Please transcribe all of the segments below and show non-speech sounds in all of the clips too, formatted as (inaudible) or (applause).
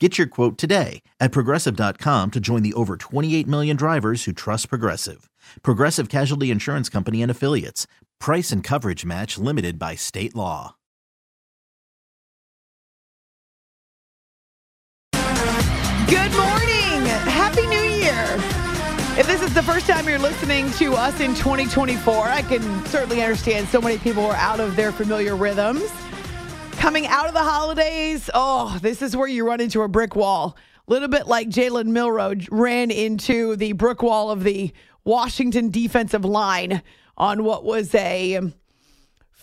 Get your quote today at progressive.com to join the over 28 million drivers who trust Progressive. Progressive Casualty Insurance Company and Affiliates. Price and coverage match limited by state law. Good morning. Happy New Year. If this is the first time you're listening to us in 2024, I can certainly understand so many people are out of their familiar rhythms. Coming out of the holidays, oh, this is where you run into a brick wall. A little bit like Jalen Milroe ran into the brick wall of the Washington defensive line on what was a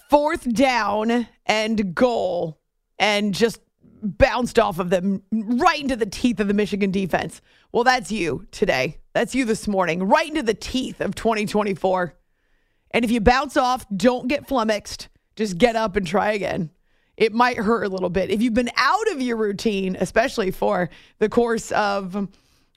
fourth down and goal and just bounced off of them right into the teeth of the Michigan defense. Well, that's you today. That's you this morning, right into the teeth of 2024. And if you bounce off, don't get flummoxed. Just get up and try again it might hurt a little bit. If you've been out of your routine, especially for the course of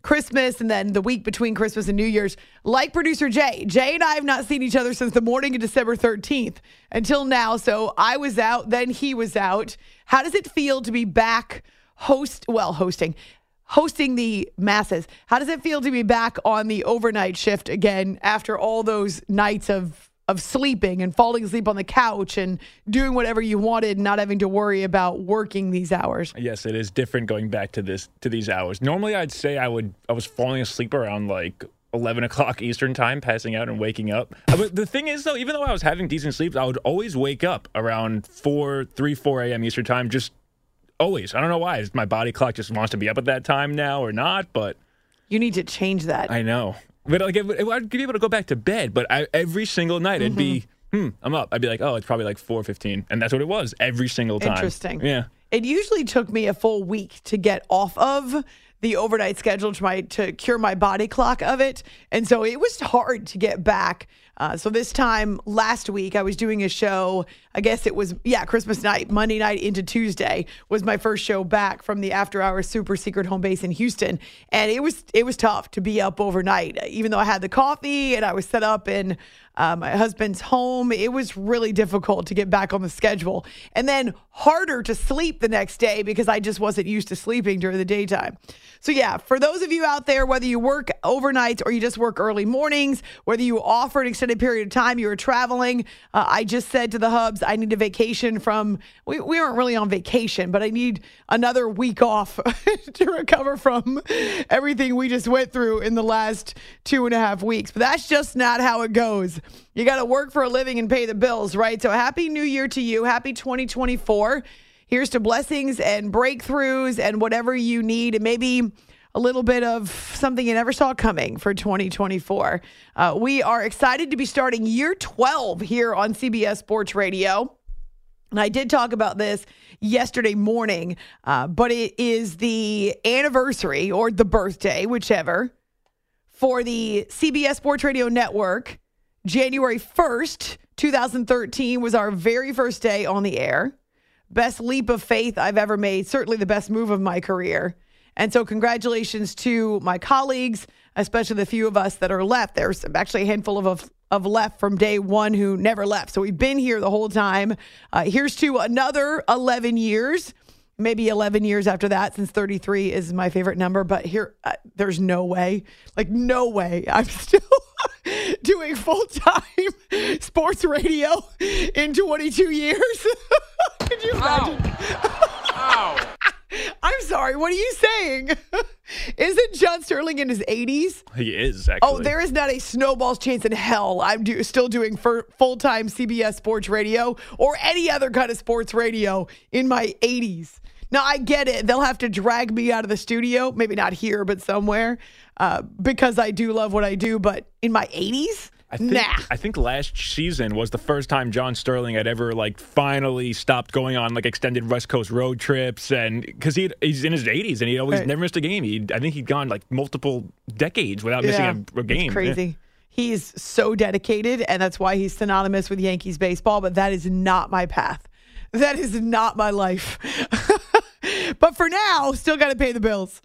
Christmas and then the week between Christmas and New Year's, like producer Jay. Jay and I have not seen each other since the morning of December 13th until now. So I was out, then he was out. How does it feel to be back host, well, hosting, hosting the masses? How does it feel to be back on the overnight shift again after all those nights of of sleeping and falling asleep on the couch and doing whatever you wanted, not having to worry about working these hours. Yes, it is different going back to this to these hours. Normally, I'd say I would I was falling asleep around like 11 o'clock Eastern time, passing out and waking up. Uh, but the thing is, though, even though I was having decent sleep, I would always wake up around 4, 3, 4 a.m. Eastern time. Just always. I don't know why. My body clock just wants to be up at that time now or not, but. You need to change that. I know. But like, I'd be able to go back to bed, but I, every single night it'd be, mm-hmm. hmm, I'm up. I'd be like, oh, it's probably like 4:15, and that's what it was every single time. Interesting. Yeah. It usually took me a full week to get off of the overnight schedule to my to cure my body clock of it, and so it was hard to get back. Uh, so this time last week, I was doing a show. I guess it was yeah Christmas night, Monday night into Tuesday was my first show back from the after hours super secret home base in Houston, and it was it was tough to be up overnight. Even though I had the coffee and I was set up in uh, my husband's home, it was really difficult to get back on the schedule, and then harder to sleep the next day because I just wasn't used to sleeping during the daytime. So yeah, for those of you out there, whether you work overnights or you just work early mornings, whether you offer an period of time, you were traveling. Uh, I just said to the hubs, I need a vacation from, we, we weren't really on vacation, but I need another week off (laughs) to recover from everything we just went through in the last two and a half weeks. But that's just not how it goes. You got to work for a living and pay the bills, right? So happy new year to you. Happy 2024. Here's to blessings and breakthroughs and whatever you need. And maybe a little bit of something you never saw coming for 2024. Uh, we are excited to be starting year 12 here on CBS Sports Radio. And I did talk about this yesterday morning, uh, but it is the anniversary or the birthday, whichever, for the CBS Sports Radio Network. January 1st, 2013 was our very first day on the air. Best leap of faith I've ever made, certainly the best move of my career. And so, congratulations to my colleagues, especially the few of us that are left. There's actually a handful of, of of left from day one who never left. So, we've been here the whole time. Uh, here's to another 11 years, maybe 11 years after that, since 33 is my favorite number. But here, uh, there's no way, like, no way I'm (laughs) still. doing full time (laughs) sports radio in 22 years. (laughs) Could you imagine? Ow. Ow. I'm sorry. What are you saying? (laughs) Isn't John Sterling in his 80s? He is actually. Oh, there is not a snowball's chance in hell I'm do, still doing full time CBS sports radio or any other kind of sports radio in my 80s. Now, I get it. They'll have to drag me out of the studio, maybe not here, but somewhere, uh, because I do love what I do. But in my 80s, I think, nah. I think last season was the first time John Sterling had ever like finally stopped going on like extended West Coast road trips, and because he he's in his 80s and he always right. never missed a game. He I think he'd gone like multiple decades without yeah, missing a, a game. crazy. Yeah. He's so dedicated, and that's why he's synonymous with Yankees baseball. But that is not my path. That is not my life. (laughs) but for now, still got to pay the bills.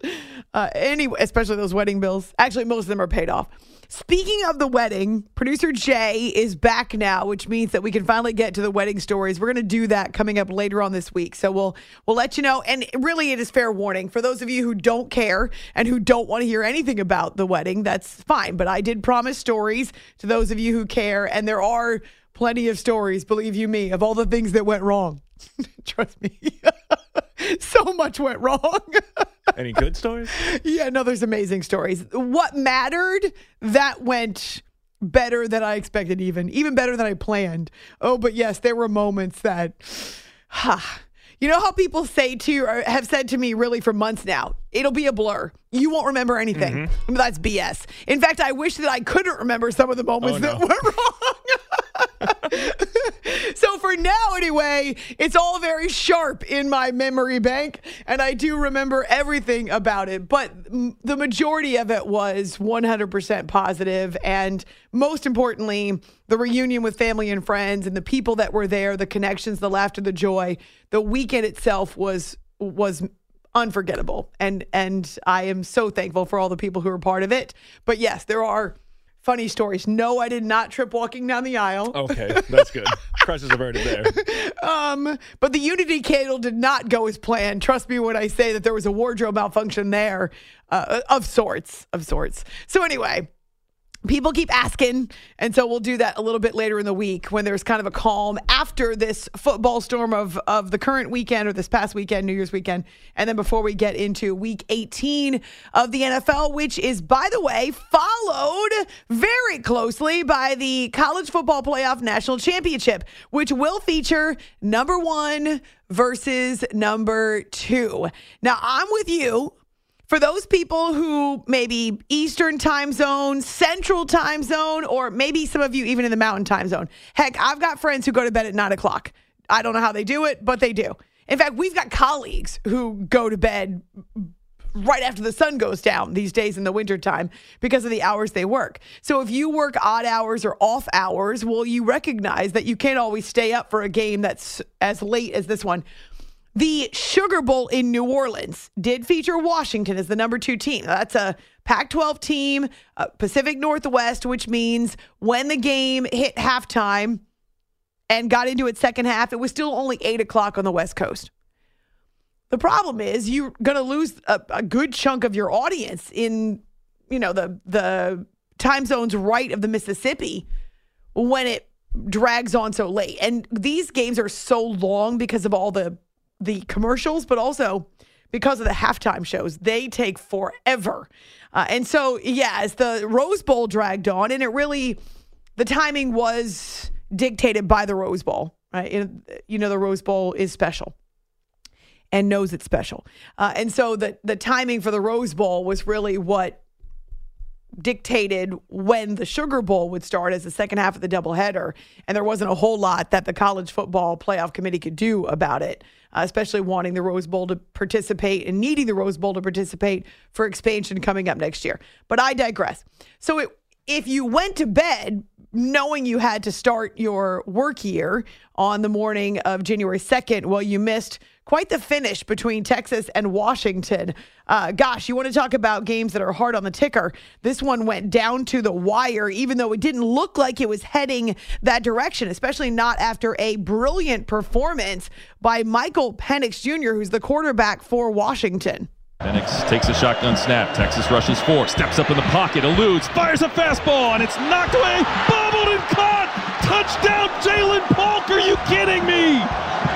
Uh, anyway, especially those wedding bills. Actually, most of them are paid off. Speaking of the wedding, producer Jay is back now, which means that we can finally get to the wedding stories. We're going to do that coming up later on this week. So we'll we'll let you know. And really, it is fair warning for those of you who don't care and who don't want to hear anything about the wedding. That's fine. But I did promise stories to those of you who care, and there are plenty of stories, believe you me, of all the things that went wrong. (laughs) Trust me. (laughs) (laughs) so much went wrong. (laughs) Any good stories? Yeah, no, there's amazing stories. What mattered, that went better than I expected, even, even better than I planned. Oh, but yes, there were moments that, ha. (sighs) You know how people say to you, or have said to me really for months now, it'll be a blur. You won't remember anything. Mm-hmm. That's BS. In fact, I wish that I couldn't remember some of the moments oh, no. that went (laughs) wrong. (laughs) so for now, anyway, it's all very sharp in my memory bank, and I do remember everything about it. But the majority of it was 100% positive, and most importantly, the reunion with family and friends and the people that were there, the connections, the laughter, the joy. The weekend itself was was unforgettable. And and I am so thankful for all the people who were part of it. But yes, there are funny stories. No, I did not trip walking down the aisle. Okay, that's good. (laughs) Crisis averted there. Um, but the Unity candle did not go as planned. Trust me when I say that there was a wardrobe malfunction there, uh, of sorts, of sorts. So anyway, people keep asking and so we'll do that a little bit later in the week when there's kind of a calm after this football storm of of the current weekend or this past weekend new year's weekend. And then before we get into week 18 of the NFL which is by the way followed very closely by the college football playoff national championship which will feature number 1 versus number 2 now I'm with you for those people who maybe Eastern time zone, Central time zone, or maybe some of you even in the Mountain time zone. Heck, I've got friends who go to bed at nine o'clock. I don't know how they do it, but they do. In fact, we've got colleagues who go to bed right after the sun goes down these days in the wintertime because of the hours they work. So if you work odd hours or off hours, well, you recognize that you can't always stay up for a game that's as late as this one. The Sugar Bowl in New Orleans did feature Washington as the number two team. That's a Pac 12 team, uh, Pacific Northwest, which means when the game hit halftime and got into its second half, it was still only eight o'clock on the West Coast. The problem is you're going to lose a, a good chunk of your audience in, you know, the the time zones right of the Mississippi when it drags on so late. And these games are so long because of all the the commercials, but also because of the halftime shows. They take forever. Uh, and so, yeah, as the Rose Bowl dragged on, and it really, the timing was dictated by the Rose Bowl, right? You know, the Rose Bowl is special and knows it's special. Uh, and so the, the timing for the Rose Bowl was really what dictated when the Sugar Bowl would start as the second half of the doubleheader. And there wasn't a whole lot that the college football playoff committee could do about it uh, especially wanting the Rose Bowl to participate and needing the Rose Bowl to participate for expansion coming up next year. But I digress. So it, if you went to bed knowing you had to start your work year on the morning of January 2nd, well, you missed quite the finish between Texas and Washington. Uh, gosh, you want to talk about games that are hard on the ticker? This one went down to the wire, even though it didn't look like it was heading that direction, especially not after a brilliant performance by Michael Penix Jr., who's the quarterback for Washington. Penix takes a shotgun snap. Texas rushes forward, steps up in the pocket, eludes, fires a fastball, and it's knocked away, bobbled and caught. Touchdown, Ja'Lynn Polk. Are you kidding me?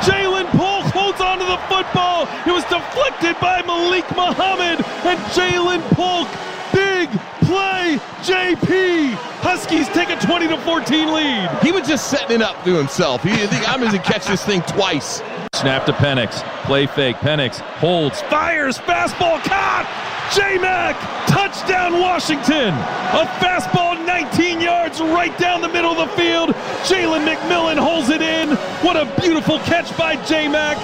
Ja'Lynn Polk holds onto the football. It was deflected by Malik Muhammad and Ja'Lynn Polk. Big play, JP. Huskies take a 20 to 14 lead. He was just setting it up to himself. He, I think I'm going to catch this thing twice. Snap to Penix. Play fake. Penix holds, fires, fastball caught. J Mac, touchdown Washington. A fastball 19 yards right down the middle of the field. Jalen McMillan holds it in. What a beautiful catch by J Mac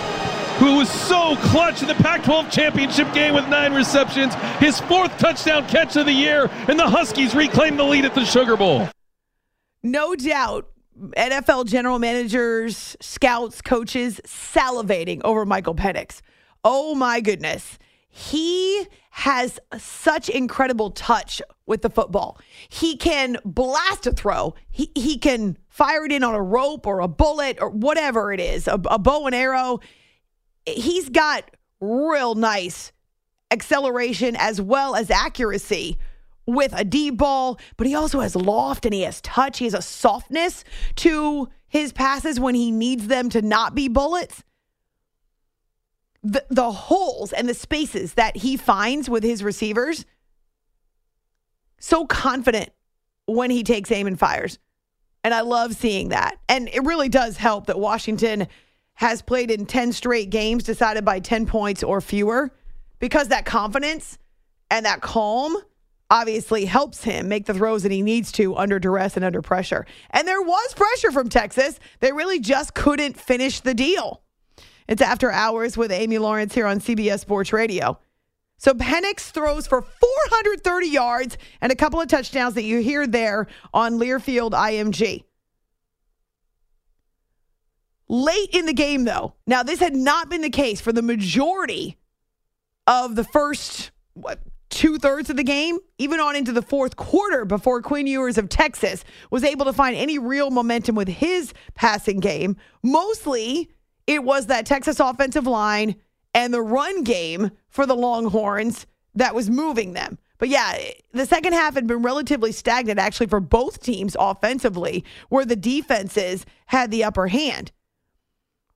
who was so clutch in the Pac 12 championship game with nine receptions, his fourth touchdown catch of the year, and the Huskies reclaim the lead at the Sugar Bowl. No doubt, NFL general managers, scouts, coaches salivating over Michael Penix. Oh my goodness. He has such incredible touch with the football. He can blast a throw. He, he can fire it in on a rope or a bullet or whatever it is, a, a bow and arrow he's got real nice acceleration as well as accuracy with a deep ball, but he also has loft and he has touch. He has a softness to his passes when he needs them to not be bullets. The, the holes and the spaces that he finds with his receivers, so confident when he takes aim and fires. And I love seeing that. And it really does help that Washington has played in 10 straight games decided by 10 points or fewer because that confidence and that calm obviously helps him make the throws that he needs to under duress and under pressure. And there was pressure from Texas. They really just couldn't finish the deal. It's after hours with Amy Lawrence here on CBS Sports Radio. So Penix throws for 430 yards and a couple of touchdowns that you hear there on Learfield IMG. Late in the game, though, now this had not been the case for the majority of the first, what, two thirds of the game, even on into the fourth quarter before Quinn Ewers of Texas was able to find any real momentum with his passing game. Mostly it was that Texas offensive line and the run game for the Longhorns that was moving them. But yeah, the second half had been relatively stagnant actually for both teams offensively, where the defenses had the upper hand.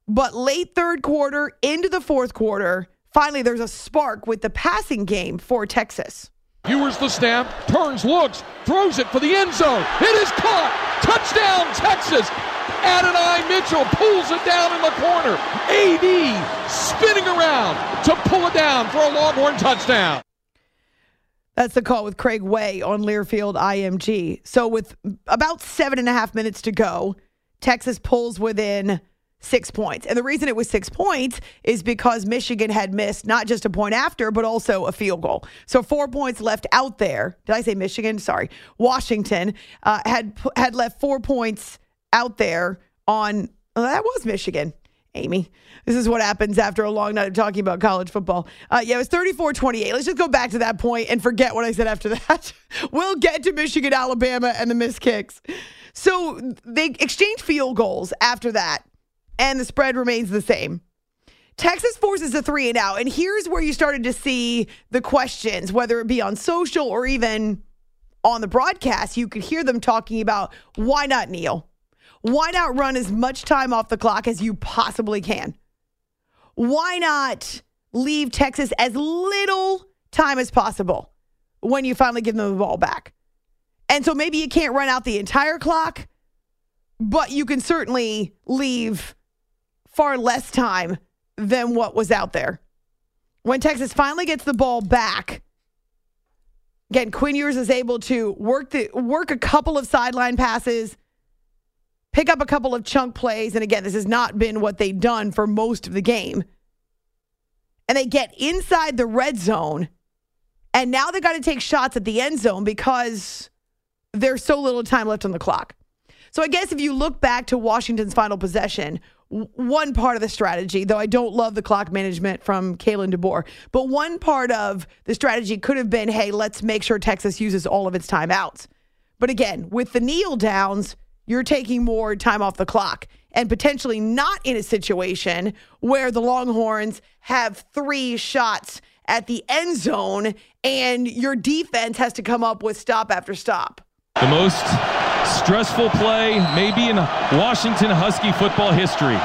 But late third quarter into the fourth quarter, finally there's a spark with the passing game for Texas. Ewers the snap, turns, looks, throws it for the end zone. It is caught. Touchdown, Texas. Adonai Mitchell pulls it down in the corner. AD spinning around to pull it down for a Longhorn touchdown. That's the call with Craig Way on Learfield IMG. So, with about seven and a half minutes to go, Texas pulls within six points. And the reason it was six points is because Michigan had missed not just a point after, but also a field goal. So four points left out there. Did I say Michigan? Sorry, Washington uh, had had left four points out there on. Well, that was Michigan. Amy. This is what happens after a long night of talking about college football. Uh, yeah, it was 34 28. Let's just go back to that point and forget what I said after that. (laughs) we'll get to Michigan, Alabama, and the missed kicks. So they exchanged field goals after that and the spread remains the same. Texas forces a three and out. And here's where you started to see the questions, whether it be on social or even on the broadcast. You could hear them talking about why not kneel? Why not run as much time off the clock as you possibly can? Why not leave Texas as little time as possible when you finally give them the ball back? And so maybe you can't run out the entire clock, but you can certainly leave far less time than what was out there. When Texas finally gets the ball back, again, Quinn Ewers is able to work the work a couple of sideline passes, pick up a couple of chunk plays, and again, this has not been what they've done for most of the game. And they get inside the red zone, and now they got to take shots at the end zone because there's so little time left on the clock. So I guess if you look back to Washington's final possession, one part of the strategy, though I don't love the clock management from Kalen DeBoer, but one part of the strategy could have been hey, let's make sure Texas uses all of its timeouts. But again, with the kneel downs, you're taking more time off the clock and potentially not in a situation where the Longhorns have three shots at the end zone and your defense has to come up with stop after stop. The most stressful play maybe in Washington Husky football history.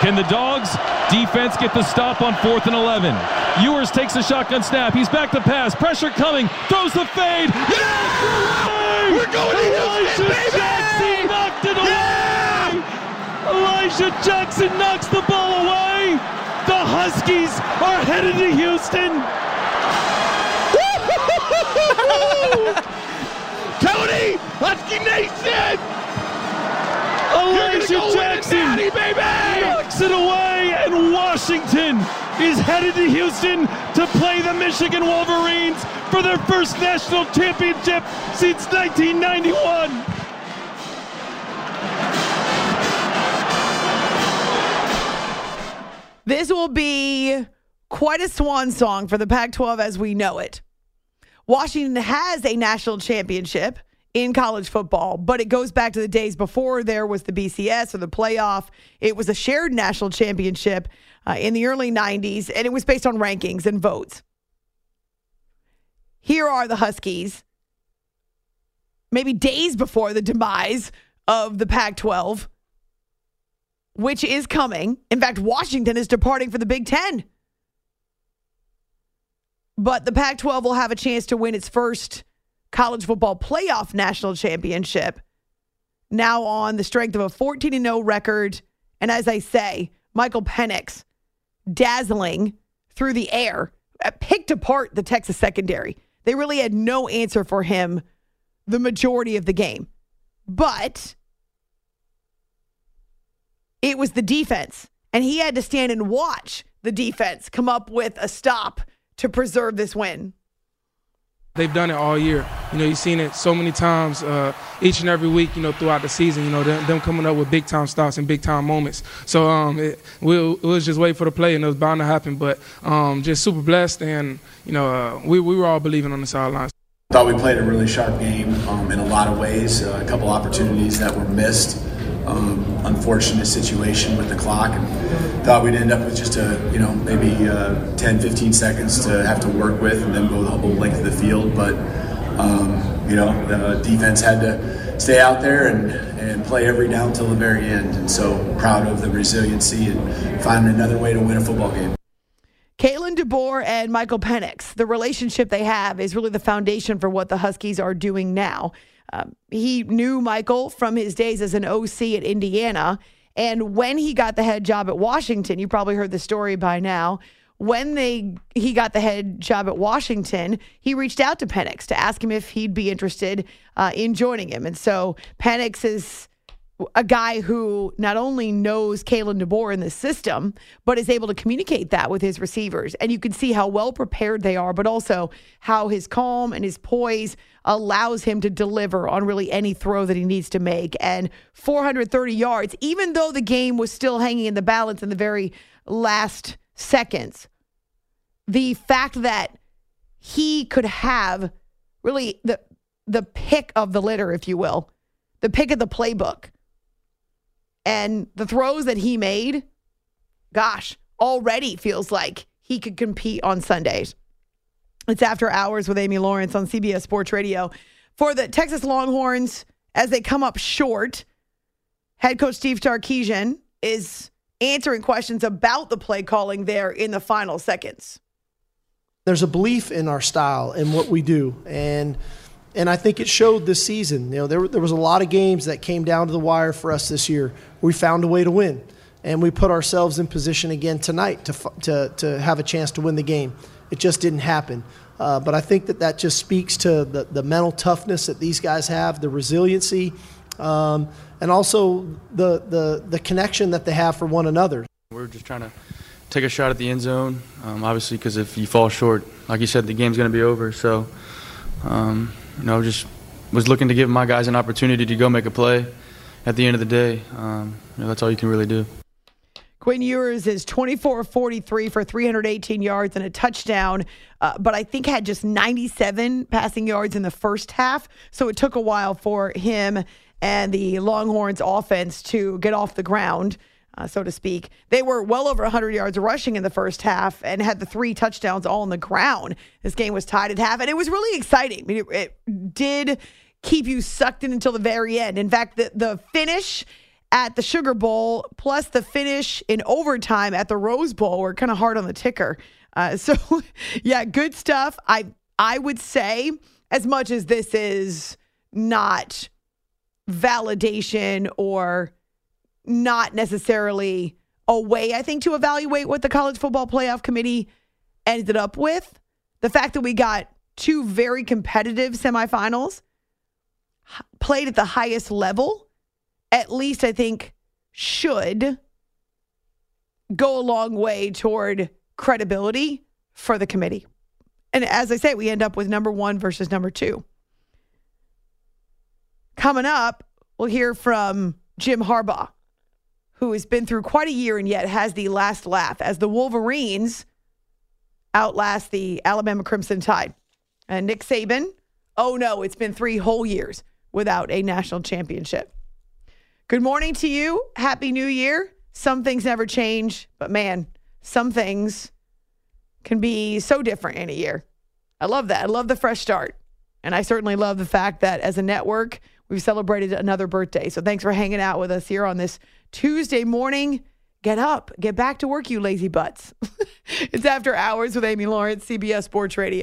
Can the Dogs defense get the stop on fourth and 11? Ewers takes the shotgun snap. He's back to pass. Pressure coming. Throws the fade. Yeah! We're going Elijah baby! Jackson knocked it away. Elijah Jackson knocks the ball away. The Huskies are headed to Houston. (laughs) Tony, Husky Nation! Elijah You're gonna go Jackson it, Natty, baby! knocks it away, and Washington is headed to Houston to play the Michigan Wolverines for their first national championship since 1991. This will be quite a swan song for the Pac 12 as we know it. Washington has a national championship in college football, but it goes back to the days before there was the BCS or the playoff. It was a shared national championship uh, in the early 90s, and it was based on rankings and votes. Here are the Huskies, maybe days before the demise of the Pac 12 which is coming. In fact, Washington is departing for the Big Ten. But the Pac 12 will have a chance to win its first college football playoff national championship now on the strength of a 14 0 record. And as I say, Michael Penix dazzling through the air, uh, picked apart the Texas secondary. They really had no answer for him the majority of the game. But it was the defense. And he had to stand and watch the defense come up with a stop to preserve this win. They've done it all year. You know, you've seen it so many times, uh, each and every week. You know, throughout the season. You know, them, them coming up with big time stops and big time moments. So um, it, we we was just wait for the play, and it was bound to happen. But um, just super blessed, and you know, uh, we we were all believing on the sidelines. Thought we played a really sharp game um, in a lot of ways. Uh, a couple opportunities that were missed. Um, unfortunate situation with the clock, and thought we'd end up with just a you know maybe uh, 10, 15 seconds to have to work with, and then go the whole length of the field. But um, you know the defense had to stay out there and, and play every down till the very end. And so proud of the resiliency and finding another way to win a football game. Kalen DeBoer and Michael Penix, the relationship they have is really the foundation for what the Huskies are doing now. Um, he knew Michael from his days as an OC at Indiana. And when he got the head job at Washington, you probably heard the story by now. When they he got the head job at Washington, he reached out to Penix to ask him if he'd be interested uh, in joining him. And so Penix is a guy who not only knows Kalen DeBoer in the system, but is able to communicate that with his receivers. And you can see how well prepared they are, but also how his calm and his poise allows him to deliver on really any throw that he needs to make. And 430 yards, even though the game was still hanging in the balance in the very last seconds, the fact that he could have really the the pick of the litter, if you will, the pick of the playbook and the throws that he made, gosh, already feels like he could compete on Sundays. It's after hours with Amy Lawrence on CBS Sports Radio. For the Texas Longhorns, as they come up short, head coach Steve Sarkisian is answering questions about the play calling there in the final seconds. There's a belief in our style and what we do. And and I think it showed this season. You know, there, there was a lot of games that came down to the wire for us this year. We found a way to win, and we put ourselves in position again tonight to to to have a chance to win the game. It just didn't happen. Uh, but I think that that just speaks to the, the mental toughness that these guys have, the resiliency, um, and also the, the the connection that they have for one another. We're just trying to take a shot at the end zone, um, obviously, because if you fall short, like you said, the game's going to be over. So. Um, you know, just was looking to give my guys an opportunity to go make a play. At the end of the day, um, you know, that's all you can really do. Quinn Ewers is 24 43 for 318 yards and a touchdown, uh, but I think had just 97 passing yards in the first half. So it took a while for him and the Longhorns offense to get off the ground. Uh, so to speak. They were well over 100 yards rushing in the first half and had the three touchdowns all on the ground. This game was tied at half, and it was really exciting. I mean, it, it did keep you sucked in until the very end. In fact, the, the finish at the Sugar Bowl, plus the finish in overtime at the Rose Bowl were kind of hard on the ticker. Uh, (laughs) so, yeah, good stuff. I I would say, as much as this is not validation or not necessarily a way, I think, to evaluate what the College Football Playoff Committee ended up with, the fact that we got two very competitive semifinals played at the highest level, at least I think should go a long way toward credibility for the committee. And as I say, we end up with number one versus number two. Coming up, we'll hear from Jim Harbaugh, who has been through quite a year and yet has the last laugh as the Wolverines outlast the Alabama Crimson Tide. And Nick Saban, oh no, it's been three whole years without a national championship. Good morning to you. Happy New Year. Some things never change, but man, some things can be so different in a year. I love that. I love the fresh start. And I certainly love the fact that as a network, we've celebrated another birthday. So thanks for hanging out with us here on this Tuesday morning. Get up, get back to work, you lazy butts. (laughs) it's after hours with Amy Lawrence, CBS Sports Radio.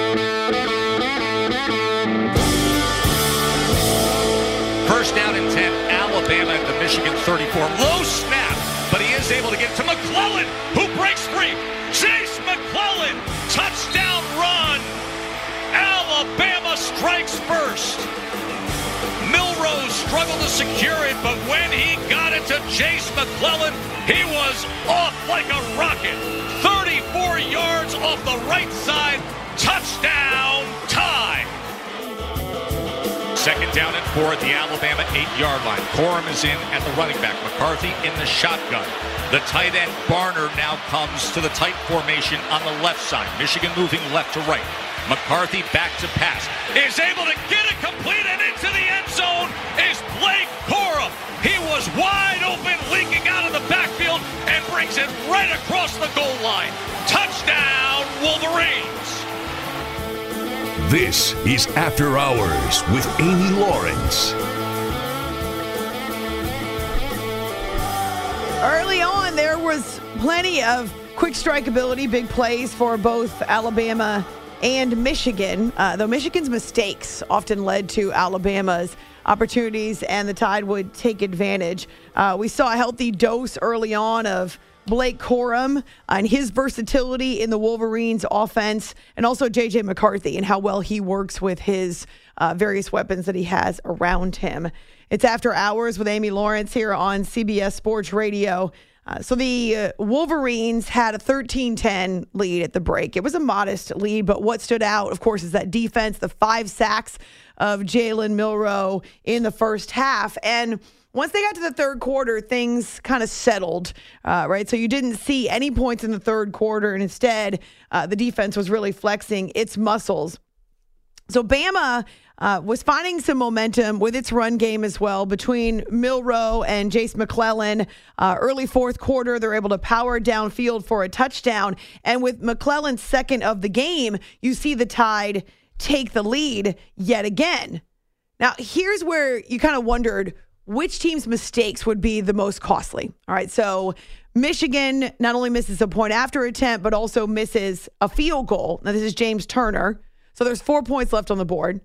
Michigan 34. Low snap, but he is able to get to McClellan, who breaks free. Jase McClellan, touchdown run. Alabama strikes first. Milroe struggled to secure it, but when he got it to Jase McClellan, he was off like a rocket. 34 yards off the right side. Touchdown. Second down and four at the Alabama eight-yard line. Corum is in at the running back. McCarthy in the shotgun. The tight end Barner now comes to the tight formation on the left side. Michigan moving left to right. McCarthy back to pass. Is able to get it complete and into the end zone is Blake Corum. He was wide open, leaking out of the backfield and brings it right across the goal line. Touchdown, Wolverines. This is After Hours with Amy Lawrence. Early on, there was plenty of quick strike ability, big plays for both Alabama and Michigan, uh, though Michigan's mistakes often led to Alabama's opportunities, and the Tide would take advantage. Uh, we saw a healthy dose early on of Blake Corum and his versatility in the Wolverines offense, and also JJ McCarthy and how well he works with his uh, various weapons that he has around him. It's after hours with Amy Lawrence here on CBS Sports Radio. Uh, so the uh, Wolverines had a 13 10 lead at the break. It was a modest lead, but what stood out, of course, is that defense, the five sacks of Jalen Milroe in the first half. And once they got to the third quarter, things kind of settled, uh, right? So you didn't see any points in the third quarter, and instead, uh, the defense was really flexing its muscles. So Bama uh, was finding some momentum with its run game as well between Milroe and Jase McClellan. Uh, early fourth quarter, they're able to power downfield for a touchdown. And with McClellan's second of the game, you see the Tide take the lead yet again. Now, here's where you kind of wondered which team's mistakes would be the most costly. All right, so Michigan not only misses a point after attempt, but also misses a field goal. Now, this is James Turner. So there's four points left on the board.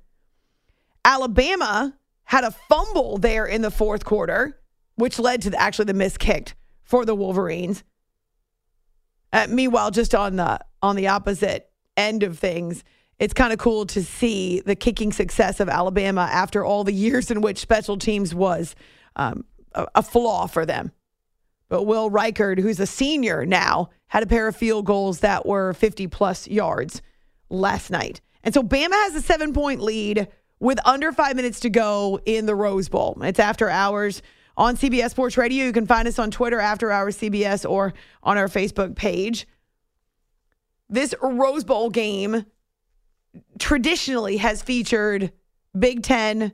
Alabama had a fumble there in the fourth quarter, which led to the, actually the miss kicked for the Wolverines. Uh, meanwhile, just on the on the opposite end of things, it's kind of cool to see the kicking success of Alabama after all the years in which special teams was um, a, a, flaw for them. But Will Reichard, who's a senior now, had a pair of field goals that were 50 plus yards last night. And so Bama has a seven point lead with under five minutes to go in the Rose Bowl. It's after hours on CBS Sports Radio. You can find us on Twitter, After Hours CBS, or on our Facebook page. This Rose Bowl game traditionally has featured Big Ten,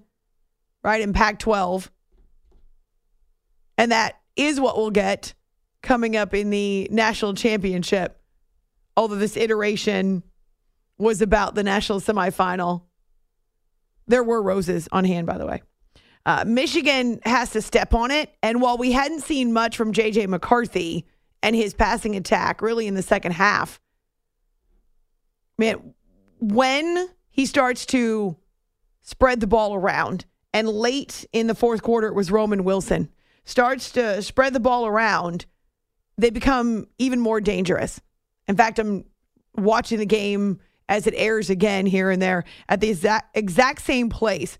right, and Pac 12. And that is what we'll get coming up in the national championship. Although this iteration was about the national semifinal. There were roses on hand, by the way. Uh, Michigan has to step on it. And while we hadn't seen much from J.J. McCarthy and his passing attack really in the second half, man, when he starts to spread the ball around, and late in the fourth quarter, it was Roman Wilson, starts to spread the ball around, they become even more dangerous. In fact, I'm watching the game as it airs again here and there at the exact, exact same place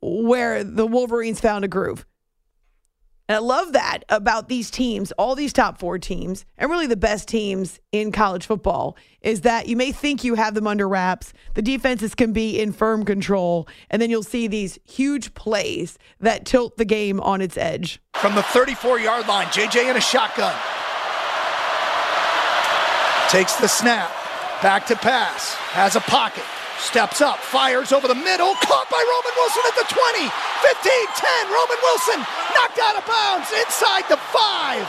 where the Wolverines found a groove. And I love that about these teams, all these top four teams, and really the best teams in college football, is that you may think you have them under wraps. The defenses can be in firm control, and then you'll see these huge plays that tilt the game on its edge. From the 34 yard line, JJ in a shotgun. Takes the snap, back to pass, has a pocket, Steps up, fires over the middle, caught by Roman Wilson at the 20, 15, 10. Roman Wilson knocked out of bounds inside the five.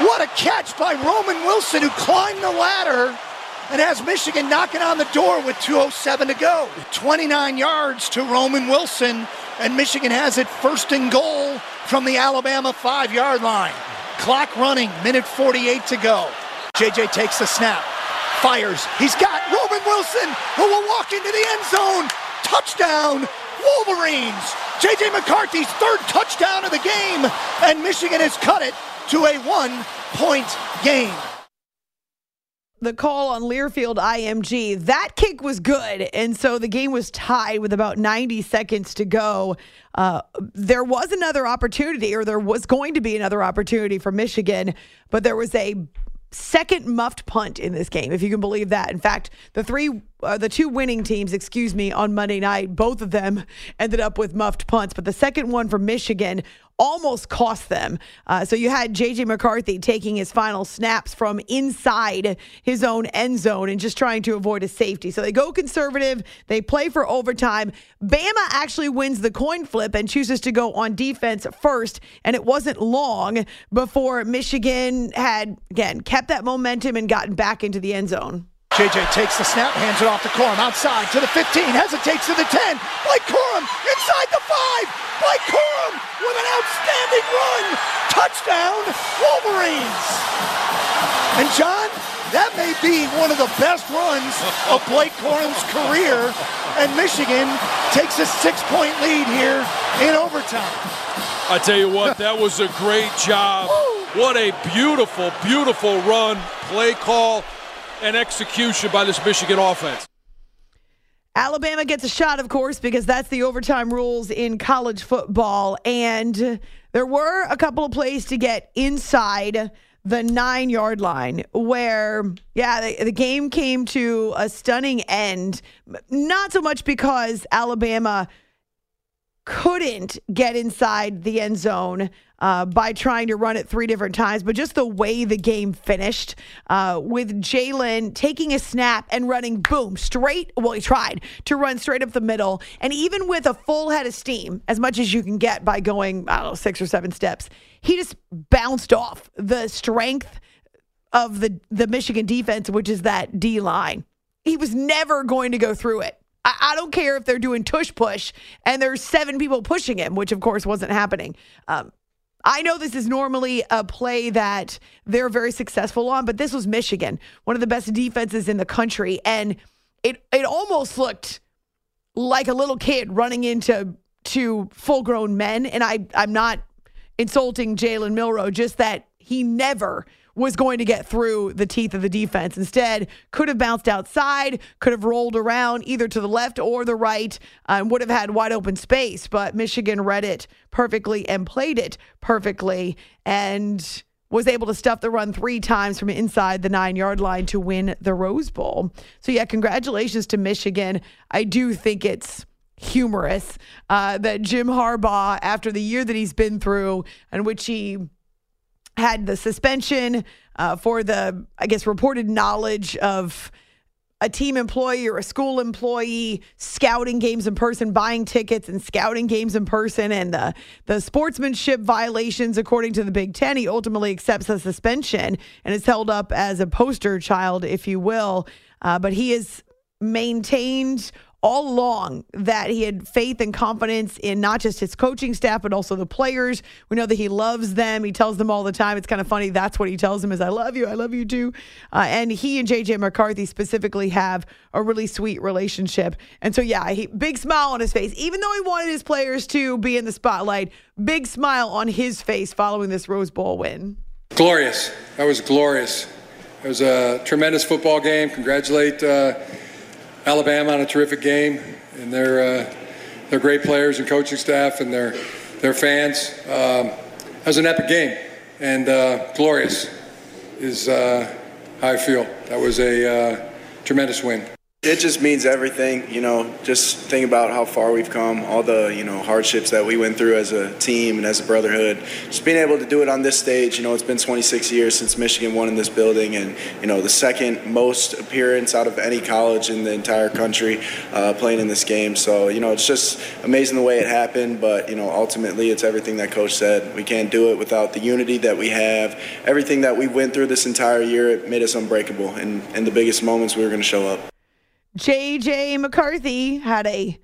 What a catch by Roman Wilson, who climbed the ladder and has Michigan knocking on the door with 2.07 to go. 29 yards to Roman Wilson, and Michigan has it first and goal from the Alabama five yard line. Clock running, minute 48 to go. JJ takes the snap, fires. He's got Roman Wilson who will walk into the end zone. Touchdown, Wolverines. J.J. McCarthy's third touchdown of the game, and Michigan has cut it to a one point game. The call on Learfield IMG, that kick was good. And so the game was tied with about 90 seconds to go. Uh, there was another opportunity, or there was going to be another opportunity for Michigan, but there was a second muffed punt in this game, if you can believe that. In fact, the three, uh, the two winning teams, excuse me, on Monday night, both of them (laughs) ended up with muffed punts. But the second one for Michigan almost cost them. Uh, so you had J.J. McCarthy taking his final snaps from inside his own end zone and just trying to avoid a safety. So they go conservative. They play for overtime. Bama actually wins the coin flip and chooses to go on defense first. And it wasn't long before Michigan had, again, kept that momentum and gotten back into the end zone. JJ takes the snap, hands it off to Corum outside to the 15, hesitates to the 10. Blake Corum inside the 5. Blake Corum with an outstanding run. Touchdown, Wolverines. And John, that may be one of the best runs of Blake Corum's career. And Michigan takes a six-point lead here in overtime. I tell you what, that was a great job. What a beautiful, beautiful run, play call, and execution by this Michigan offense. Alabama gets a shot, of course, because that's the overtime rules in college football. And there were a couple of plays to get inside the nine yard line where, yeah, the, the, game came to a stunning end. Not so much because Alabama couldn't get inside the end zone uh, by trying to run it three different times, but just the way the game finished uh, with Jalen taking a snap and running boom straight. Well, he tried to run straight up the middle, and even with a full head of steam, as much as you can get by going, I don't know, six or seven steps, he just bounced off the strength of the the Michigan defense, which is that D line. He was never going to go through it. I, don't care if they're doing tush push and there's seven people pushing him, which of course wasn't happening. Um, I know this is normally a play that they're very successful on, but this was Michigan, one of the best defenses in the country, and it it almost looked like a little kid running into to full grown men. And I I'm not insulting Jalen Milroe, just that he never was going to get through the teeth of the defense. Instead, could have bounced outside, could have rolled around either to the left or the right, and would have had wide open space. But Michigan read it perfectly and played it perfectly and was able to stuff the run three times from inside the nine yard line to win the Rose Bowl. So, yeah, congratulations to Michigan. I do think it's humorous uh, that Jim Harbaugh, after the year that he's been through, in which he had the suspension uh, for the, I guess, reported knowledge of a team employee or a school employee scouting games in person, buying tickets and scouting games in person, and the, the sportsmanship violations, according to the Big Ten. He ultimately accepts the suspension and is held up as a poster child, if you will. Uh, but he has maintained all along that he had faith and confidence in not just his coaching staff but also the players. We know that he loves them. He tells them all the time. It's kind of funny. That's what he tells them is "I love you, I love you too." Uh, and he and JJ McCarthy specifically have a really sweet relationship. And so yeah, he big smile on his face, even though he wanted his players to be in the spotlight. Big smile on his face following this Rose Bowl win. Glorious. That was glorious. It was a tremendous football game. Congratulate. Uh, Alabama on a terrific game, and they're uh, they're great players and coaching staff, and their their fans. Um, that was an epic game, and uh, glorious is uh, how I feel. That was a uh, tremendous win. It just means everything, you know. Just think about how far we've come, all the you know hardships that we went through as a team and as a brotherhood. Just being able to do it on this stage, you know, it's been 26 years since Michigan won in this building, and you know the second most appearance out of any college in the entire country uh, playing in this game. So you know it's just amazing the way it happened. But you know ultimately it's everything that Coach said. We can't do it without the unity that we have. Everything that we went through this entire year, it made us unbreakable. And in the biggest moments, we were going to show up. JJ McCarthy had a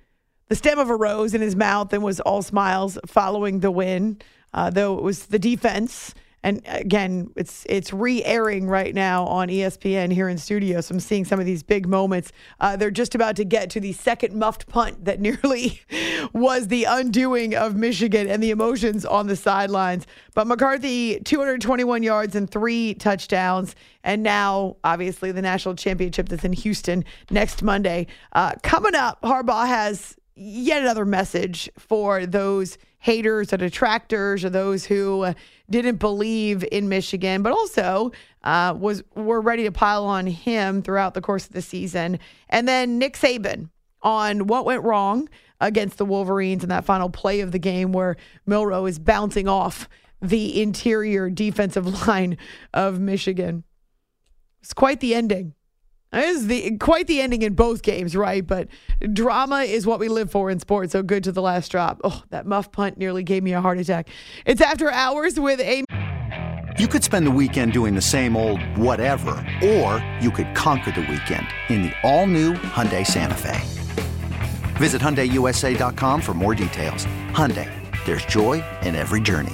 the stem of a rose in his mouth and was all smiles following the win. Uh, though it was the defense and again, it's it's re-airing right now on ESPN here in studio. So I'm seeing some of these big moments. Uh, they're just about to get to the second muffed punt that nearly (laughs) was the undoing of Michigan and the emotions on the sidelines. But McCarthy, 221 yards and three touchdowns, and now obviously the national championship that's in Houston next Monday. Uh, coming up, Harbaugh has yet another message for those haters or detractors or those who didn't believe in Michigan, but also uh, was were ready to pile on him throughout the course of the season. And then Nick Saban on what went wrong against the Wolverines in that final play of the game where Milroe is bouncing off the interior defensive (laughs) line of Michigan. It's quite the ending. It is the quite the ending in both games, right? But drama is what we live for in sports. So good to the last drop. Oh, that muff punt nearly gave me a heart attack. It's after hours with a. You could spend the weekend doing the same old whatever, or you could conquer the weekend in the all-new Hyundai Santa Fe. Visit hyundaiusa.com for more details. Hyundai, there's joy in every journey.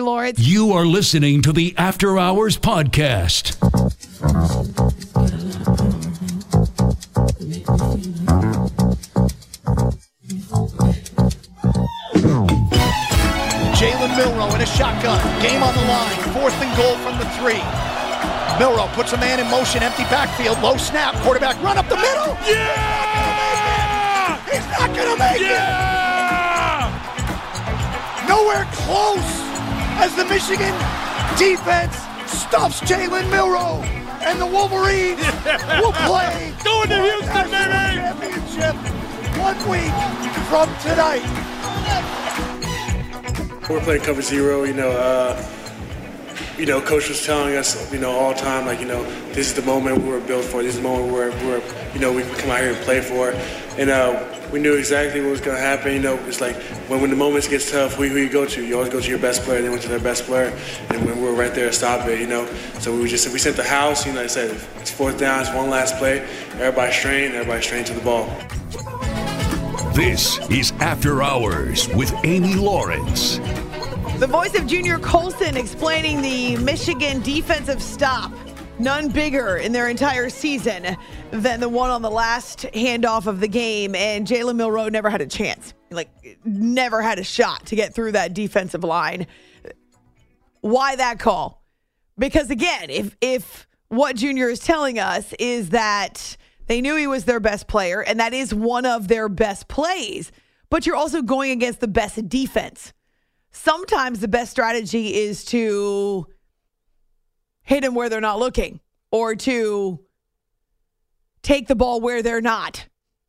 Lawrence. You are listening to the After Hours Podcast. Jalen Milroe in a shotgun. Game on the line. Fourth and goal from the three. Milroe puts a man in motion. Empty backfield. Low snap. Quarterback run up the middle. Yeah! He's not going to make yeah! it. Nowhere close as the Michigan defense stops Jalen Milroe. And the Wolverines yeah. will play going to Houston, baby! Championship one week from tonight. We're playing cover zero, you know. Uh, you know, coach was telling us, you know, all the time, like, you know, this is the moment we were built for. This is the moment where we're, you know, we come out here and play for. And uh, we knew exactly what was going to happen. You know, it's like when, when the moments gets tough, who, who you go to? You always go to your best player. They went to their best player, and we were right there to stop it. You know, so we just we sent the house. You know, I said it's fourth down, it's one last play. Everybody strain, everybody strain to the ball. This is After Hours with Amy Lawrence. The voice of Junior Colson explaining the Michigan defensive stop. None bigger in their entire season than the one on the last handoff of the game. And Jalen Milroe never had a chance. Like, never had a shot to get through that defensive line. Why that call? Because again, if if what Junior is telling us is that they knew he was their best player, and that is one of their best plays, but you're also going against the best defense sometimes the best strategy is to hit them where they're not looking or to take the ball where they're not.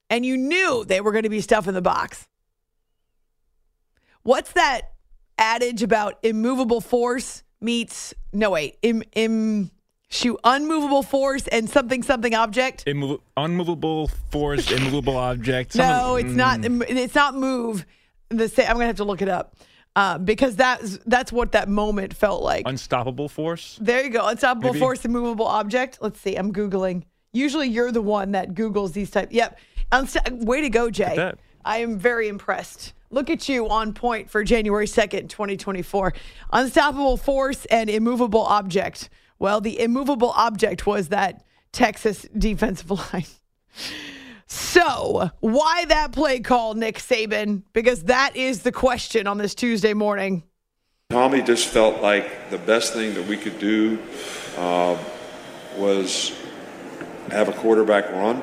And you knew they were going to be stuff in the box. What's that adage about immovable force meets, no, wait, im, im, shoot, unmovable force and something, something object? Immo- unmovable force, (laughs) immovable object. no, it's not, mm. it's not move. The same, I'm going to have to look it up uh, because that's that's what that moment felt like. Unstoppable force. There you go. Unstoppable Maybe? force, immovable object. Let's see. I'm googling. Usually, you're the one that Googles these type. Yep. Unst- way to go, Jay. I am very impressed. Look at you on point for January 2nd, 2024. Unstoppable force and immovable object. Well, the immovable object was that Texas defensive (laughs) line. So, why that play call, Nick Saban? Because that is the question on this Tuesday morning. Tommy just felt like the best thing that we could do uh, was have a quarterback run,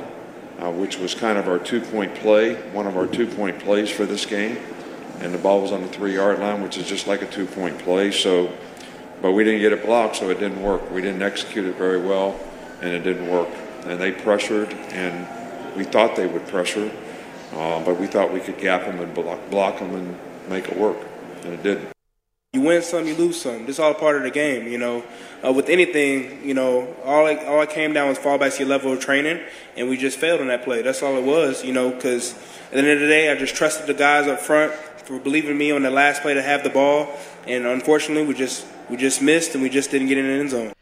uh, which was kind of our two point play, one of our two point plays for this game. And the ball was on the three yard line, which is just like a two point play. So, but we didn't get it blocked, so it didn't work. We didn't execute it very well, and it didn't work. And they pressured, and we thought they would pressure, uh, but we thought we could gap them and block, block them and make it work, and it didn't. You win some, you lose some. This is all part of the game, you know. Uh, with anything, you know, all it, all it came down was fall back to your level of training, and we just failed on that play. That's all it was, you know, because at the end of the day, I just trusted the guys up front for believing me on the last play to have the ball, and unfortunately, we just we just missed and we just didn't get in the end zone.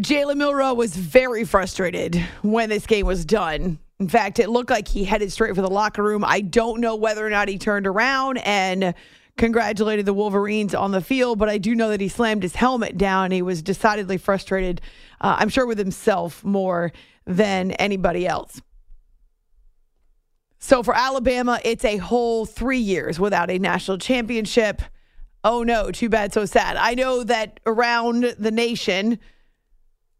Jalen Milroe was very frustrated when this game was done. In fact, it looked like he headed straight for the locker room. I don't know whether or not he turned around and congratulated the Wolverines on the field, but I do know that he slammed his helmet down. He was decidedly frustrated, uh, I'm sure, with himself more than anybody else. So for Alabama, it's a whole three years without a national championship. Oh no, too bad, so sad. I know that around the nation,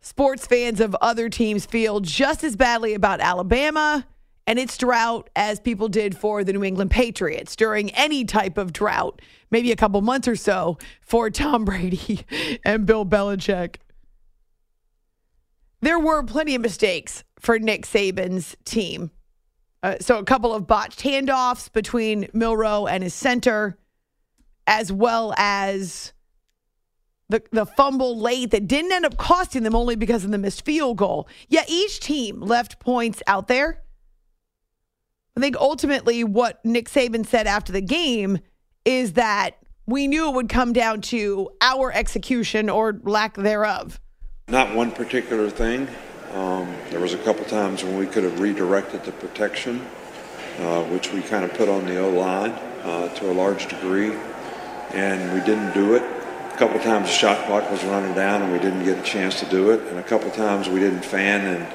sports fans of other teams feel just as badly about Alabama and its drought as people did for the New England Patriots during any type of drought, maybe a couple months or so for Tom (laughs) Brady and Bill Belichick. There were plenty of mistakes for Nick Saban's team. Uh, so, a couple of botched handoffs between Milroe and his center, as well as the, the fumble late that didn't end up costing them only because of the missed field goal. Yet each team left points out there. I think ultimately what Nick Saban said after the game is that we knew it would come down to our execution or lack thereof. Not one particular thing. Um, there was a couple times when we could have redirected the protection, uh, which we kind of put on the O line uh, to a large degree, and we didn't do it. Couple times the shot clock was running down and we didn't get a chance to do it, and a couple times we didn't fan and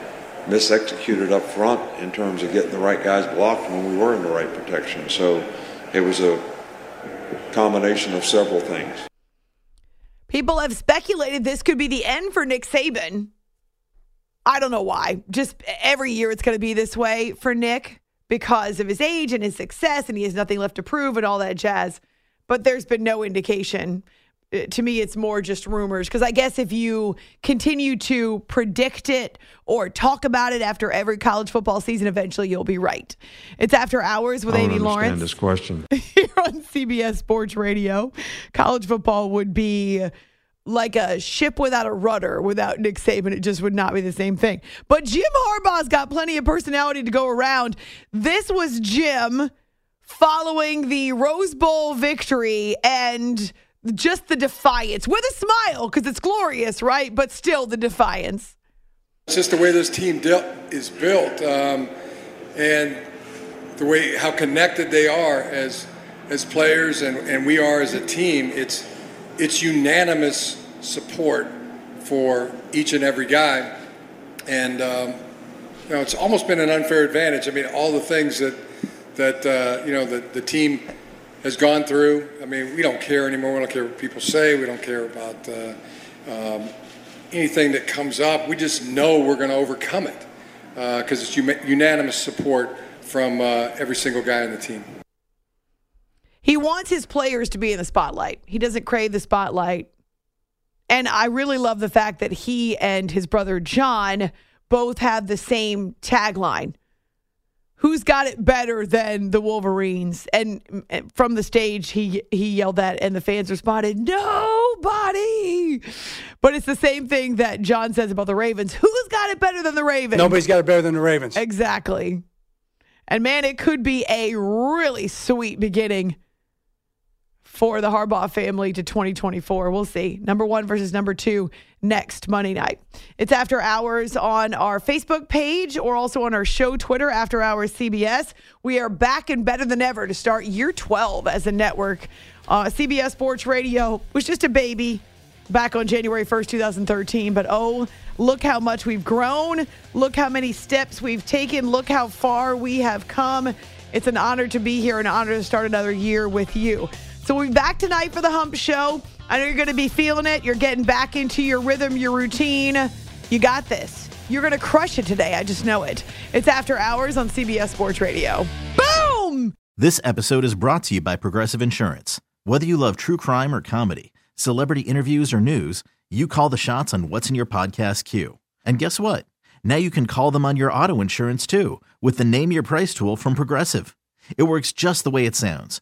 misexecuted up front in terms of getting the right guys blocked when we were in the right protection. So it was a combination of several things. People have speculated this could be the end for Nick Saban. I don't know why. Just every year it's going to be this way for Nick because of his age and his success, and he has nothing left to prove and all that jazz. But there's been no indication. Uh, to me, it's more just rumors because I guess if you continue to predict it or talk about it after every college football season, eventually you'll be right. It's after hours with Amy Lawrence this question. (laughs) here on CBS Sports Radio. College football would be like a ship without a rudder without Nick Saban. It just would not be the same thing. But Jim Harbaugh's got plenty of personality to go around. This was Jim following the Rose Bowl victory and just the defiance with a smile because it's glorious, right? But still the defiance. It's just the way this team is built, um, and the way how connected they are as as players, and, and we are as a team. It's it's unanimous support for each and every guy, and um, you know it's almost been an unfair advantage. I mean, all the things that that uh, you know the, the team has gone through. I mean, we don't care anymore. We don't care what people say. We don't care about uh, um, anything that comes up. We just know we're going to overcome it because it's un- unanimous support from uh, every single guy on the team. He wants his players to be in the spotlight. He doesn't crave the spotlight. And I really love the fact that he and his brother John both have the same tagline. Who's got it better than the Wolverines? And from the stage, he he yelled that, and the fans responded, "Nobody." But it's the same thing that John says about the Ravens. Who's got it better than the Ravens? Nobody's got it better than the Ravens. Exactly. And man, it could be a really sweet beginning for the Harbaugh family to 2024. We'll see. Number one versus number two next Monday night. It's after hours on our Facebook page or also on our show Twitter, After Hours CBS. We are back and better than ever to start year 12 as a network. Uh, CBS Sports Radio was just a baby back on January 1st, 2013. But oh, look how much we've grown. Look how many steps we've taken. Look how far we have come. It's an honor to be here, an honor to start another year with you. So we'll be back tonight for the Hump Show. I know you're going to be feeling it. You're getting back into your rhythm, your routine. You got this. You're going to crush it today. I just know it. It's After Hours on CBS Sports Radio. Boom! This episode is brought to you by Progressive Insurance. Whether you love true crime or comedy, celebrity interviews or news, you call the shots on what's in your podcast queue. And guess what? Now you can call them on your auto insurance too with the Name Your Price tool from Progressive. It works just the way it sounds.